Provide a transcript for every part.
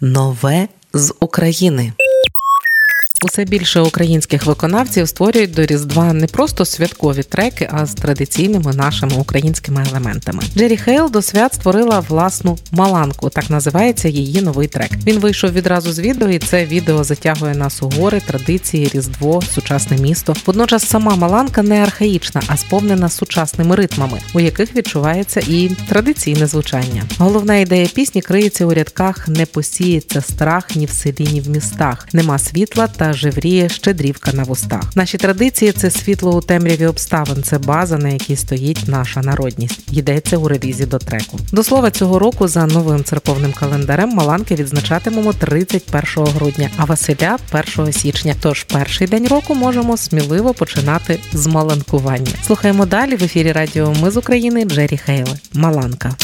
Нове з України. Усе більше українських виконавців створюють до Різдва не просто святкові треки, а з традиційними нашими українськими елементами. Джері Хейл до свят створила власну маланку, так називається її новий трек. Він вийшов відразу з відео, і це відео затягує нас у гори, традиції, різдво, сучасне місто. Водночас сама маланка не архаїчна, а сповнена сучасними ритмами, у яких відчувається і традиційне звучання. Головна ідея пісні криється у рядках Не посіється страх ні в селі, ні в містах, нема світла та живріє щедрівка на вустах. Наші традиції це світло у темряві обставин. Це база, на якій стоїть наша народність. Йдеться у релізі до треку. До слова, цього року за новим церковним календарем Маланки відзначатимемо 31 грудня, а Василя 1 січня. Тож перший день року можемо сміливо починати з маланкування. Слухаємо далі в ефірі Радіо Ми з України Джері Хейле. Маланка.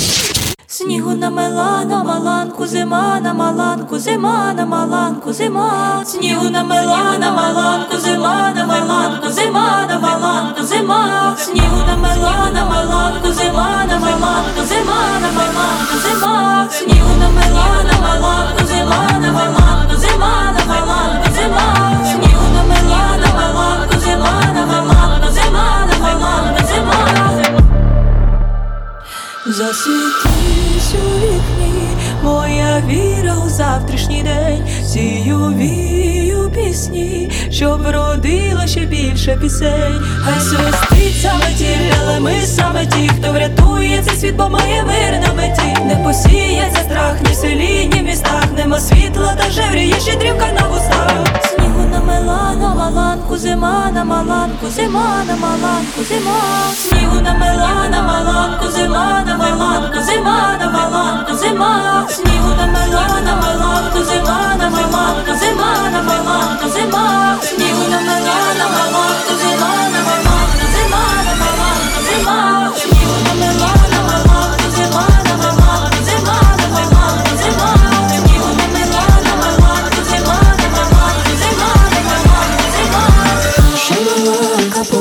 Снігу намела на маланку, зима на маланку, зима на маланку, зима. Снігу намела на маланку, зима на маланку, зима на маланку, зима. Снігу намела на маланку, зима на маланку, зима на маланку, зима. Снігу намела на маланку, зима на маланку, зима на маланку, зима. Снігу намела на маланку, зима на маланку, зима на маланку, зима. Засвітись у вікні, моя віра у завтрашній день, сію вію пісні, щоб вродила ще більше пісень. Хай свистить саме ті, але ми саме ті, хто врятує цей світ, бо має мир на меті. Не посіється страх ні селі, ні містах, нема світла, та жевріє щедрівка на вустах. Снігу намела на маланку, зима на маланку, зима на маланку, зима.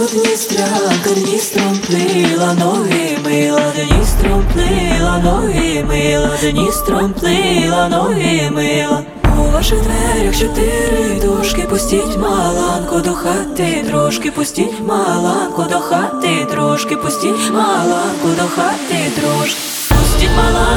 Маланка под Дністром плила, ноги мила, Дністром плила, ноги мила, Дністром плила, ноги мила. У ваших дверях чотири дошки, пустіть маланку до хати, трошки пустіть маланку до хати, трошки пустіть маланку до хати, трошки. Пустіть маланку,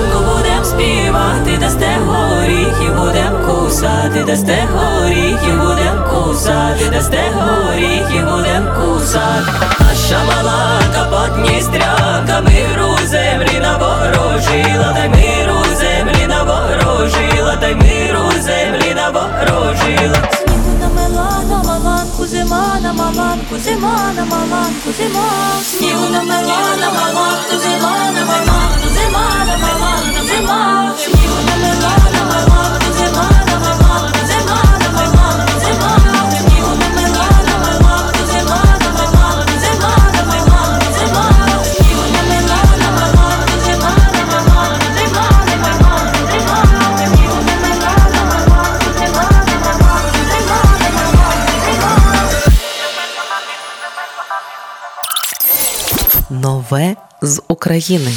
кусати, дасте горіхи, будем кусати, дасте горіхи, будем кусати. Наша маланка подністрянка, миру землі наворожила, дай миру землі наворожила, дай миру землі наворожила. На зима на маланку, зима на маланку, зима. Снігу намела на маланку, зима на маланку, Нове з України.